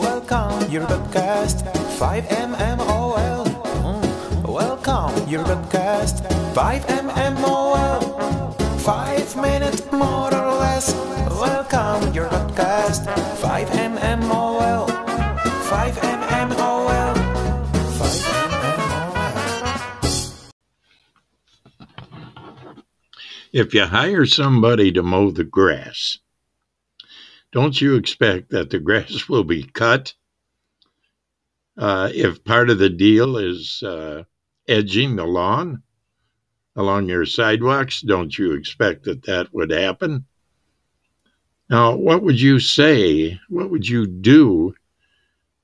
Welcome your podcast 5mmol. Mm. Welcome your podcast 5mmol. Five minutes more or less. Welcome your podcast 5mmol. 5mmol. 5mmol. If you hire somebody to mow the grass, don't you expect that the grass will be cut? Uh, if part of the deal is uh, edging the lawn along your sidewalks, don't you expect that that would happen? Now, what would you say? What would you do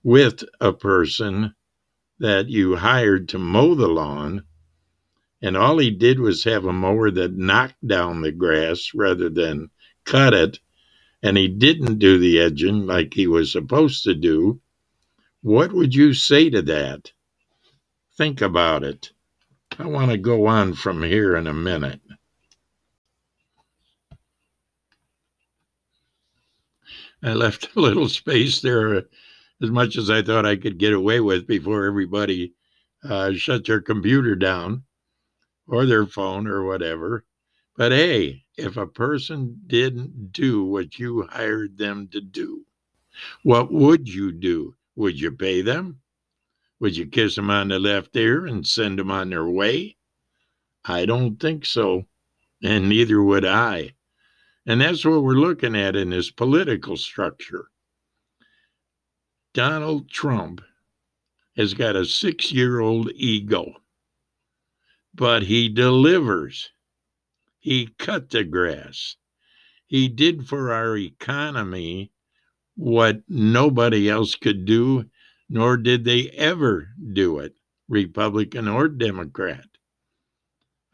with a person that you hired to mow the lawn? And all he did was have a mower that knocked down the grass rather than cut it and he didn't do the edging like he was supposed to do, what would you say to that? Think about it. I want to go on from here in a minute. I left a little space there as much as I thought I could get away with before everybody uh, shut their computer down or their phone or whatever. But hey, if a person didn't do what you hired them to do, what would you do? Would you pay them? Would you kiss them on the left ear and send them on their way? I don't think so, and neither would I. And that's what we're looking at in this political structure. Donald Trump has got a six year old ego, but he delivers. He cut the grass. He did for our economy what nobody else could do, nor did they ever do it, Republican or Democrat.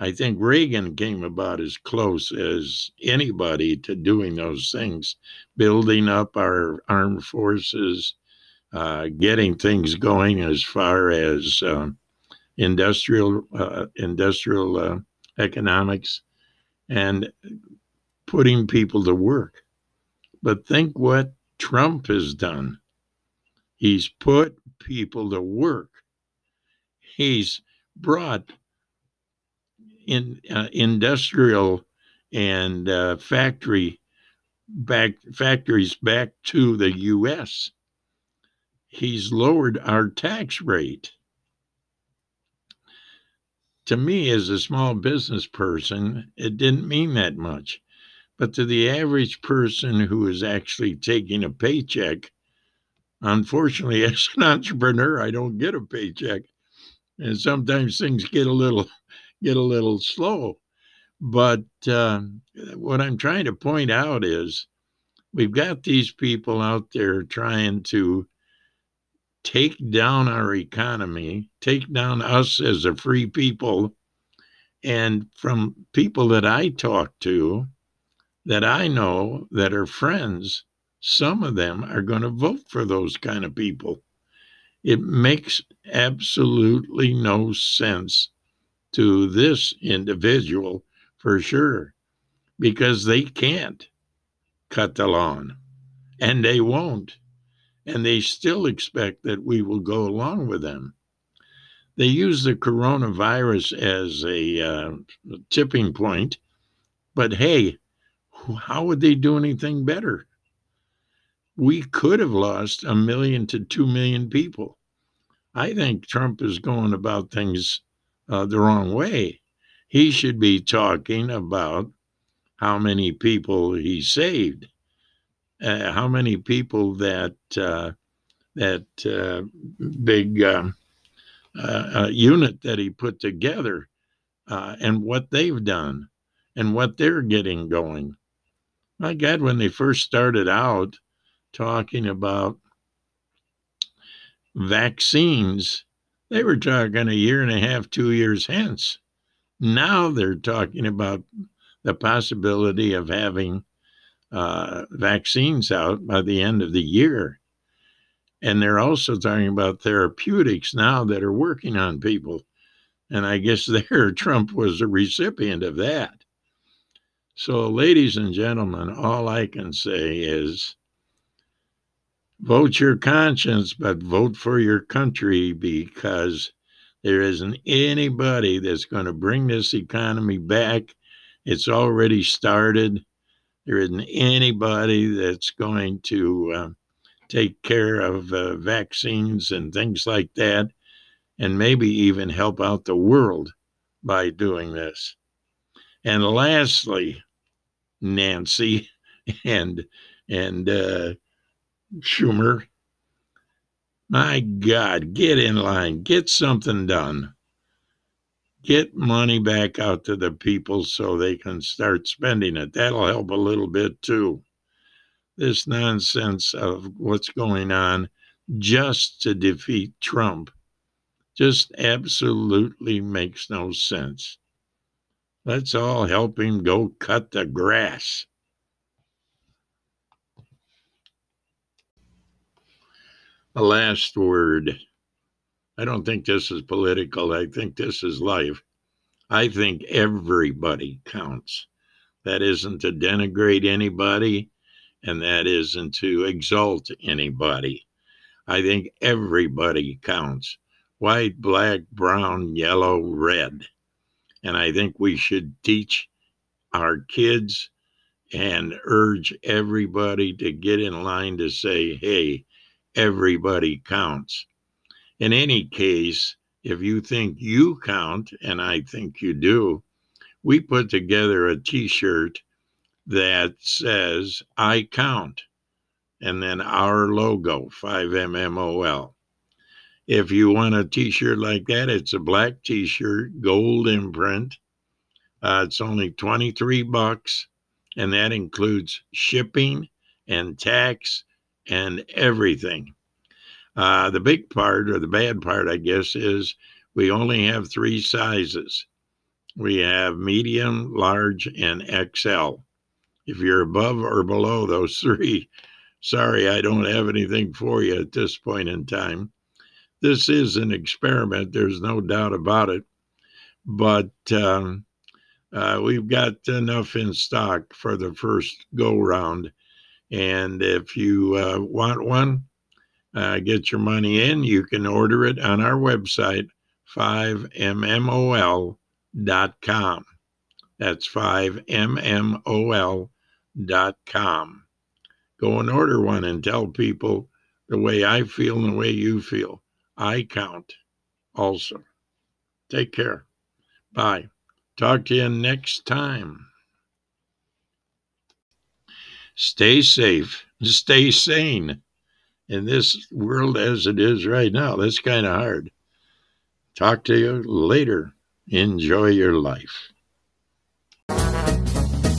I think Reagan came about as close as anybody to doing those things, building up our armed forces, uh, getting things going as far as uh, industrial uh, industrial uh, economics and putting people to work. But think what Trump has done. He's put people to work. He's brought in uh, industrial and uh, factory back factories back to the U.S. He's lowered our tax rate to me as a small business person, it didn't mean that much. But to the average person who is actually taking a paycheck, unfortunately, as an entrepreneur, I don't get a paycheck. And sometimes things get a little get a little slow. But uh, what I'm trying to point out is we've got these people out there trying to take down our economy, take down us as a free people. And from people that I talk to, that I know that are friends, some of them are going to vote for those kind of people. It makes absolutely no sense to this individual for sure, because they can't cut the lawn and they won't and they still expect that we will go along with them. They use the coronavirus as a uh, tipping point, but hey, how would they do anything better? We could have lost a million to two million people. I think Trump is going about things uh, the wrong way. He should be talking about how many people he saved uh, how many people that uh, that uh, big um, uh, uh, unit that he put together uh, and what they've done and what they're getting going. My God, when they first started out talking about vaccines, they were talking a year and a half, two years hence. Now they're talking about the possibility of having uh, vaccines out by the end of the year. And they're also talking about therapeutics now that are working on people. And I guess there Trump was a recipient of that. So, ladies and gentlemen, all I can say is vote your conscience, but vote for your country because there isn't anybody that's going to bring this economy back. It's already started. There isn't anybody that's going to uh, take care of uh, vaccines and things like that, and maybe even help out the world by doing this. And lastly, Nancy and and uh, Schumer, my God, get in line, get something done. Get money back out to the people so they can start spending it. That'll help a little bit too. This nonsense of what's going on just to defeat Trump just absolutely makes no sense. Let's all help him go cut the grass. A last word. I don't think this is political. I think this is life. I think everybody counts. That isn't to denigrate anybody, and that isn't to exalt anybody. I think everybody counts white, black, brown, yellow, red. And I think we should teach our kids and urge everybody to get in line to say, hey, everybody counts. In any case, if you think you count, and I think you do, we put together a t shirt that says, I count, and then our logo, 5MMOL. If you want a t shirt like that, it's a black t shirt, gold imprint. Uh, it's only 23 bucks, and that includes shipping and tax and everything. Uh, the big part, or the bad part, I guess, is we only have three sizes. We have medium, large, and XL. If you're above or below those three, sorry, I don't have anything for you at this point in time. This is an experiment, there's no doubt about it. But um, uh, we've got enough in stock for the first go round. And if you uh, want one, uh, get your money in, you can order it on our website, 5mmol.com. That's 5mmol.com. Go and order one and tell people the way I feel and the way you feel. I count also. Take care. Bye. Talk to you next time. Stay safe. Stay sane in this world as it is right now. That's kind of hard. Talk to you later. Enjoy your life.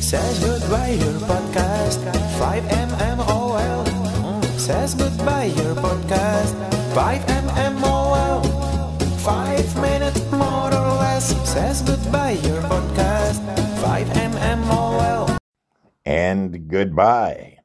Says goodbye your podcast 5mmol mm, Says goodbye your podcast 5mmol 5 minutes more or less Says goodbye your podcast 5mmol And goodbye.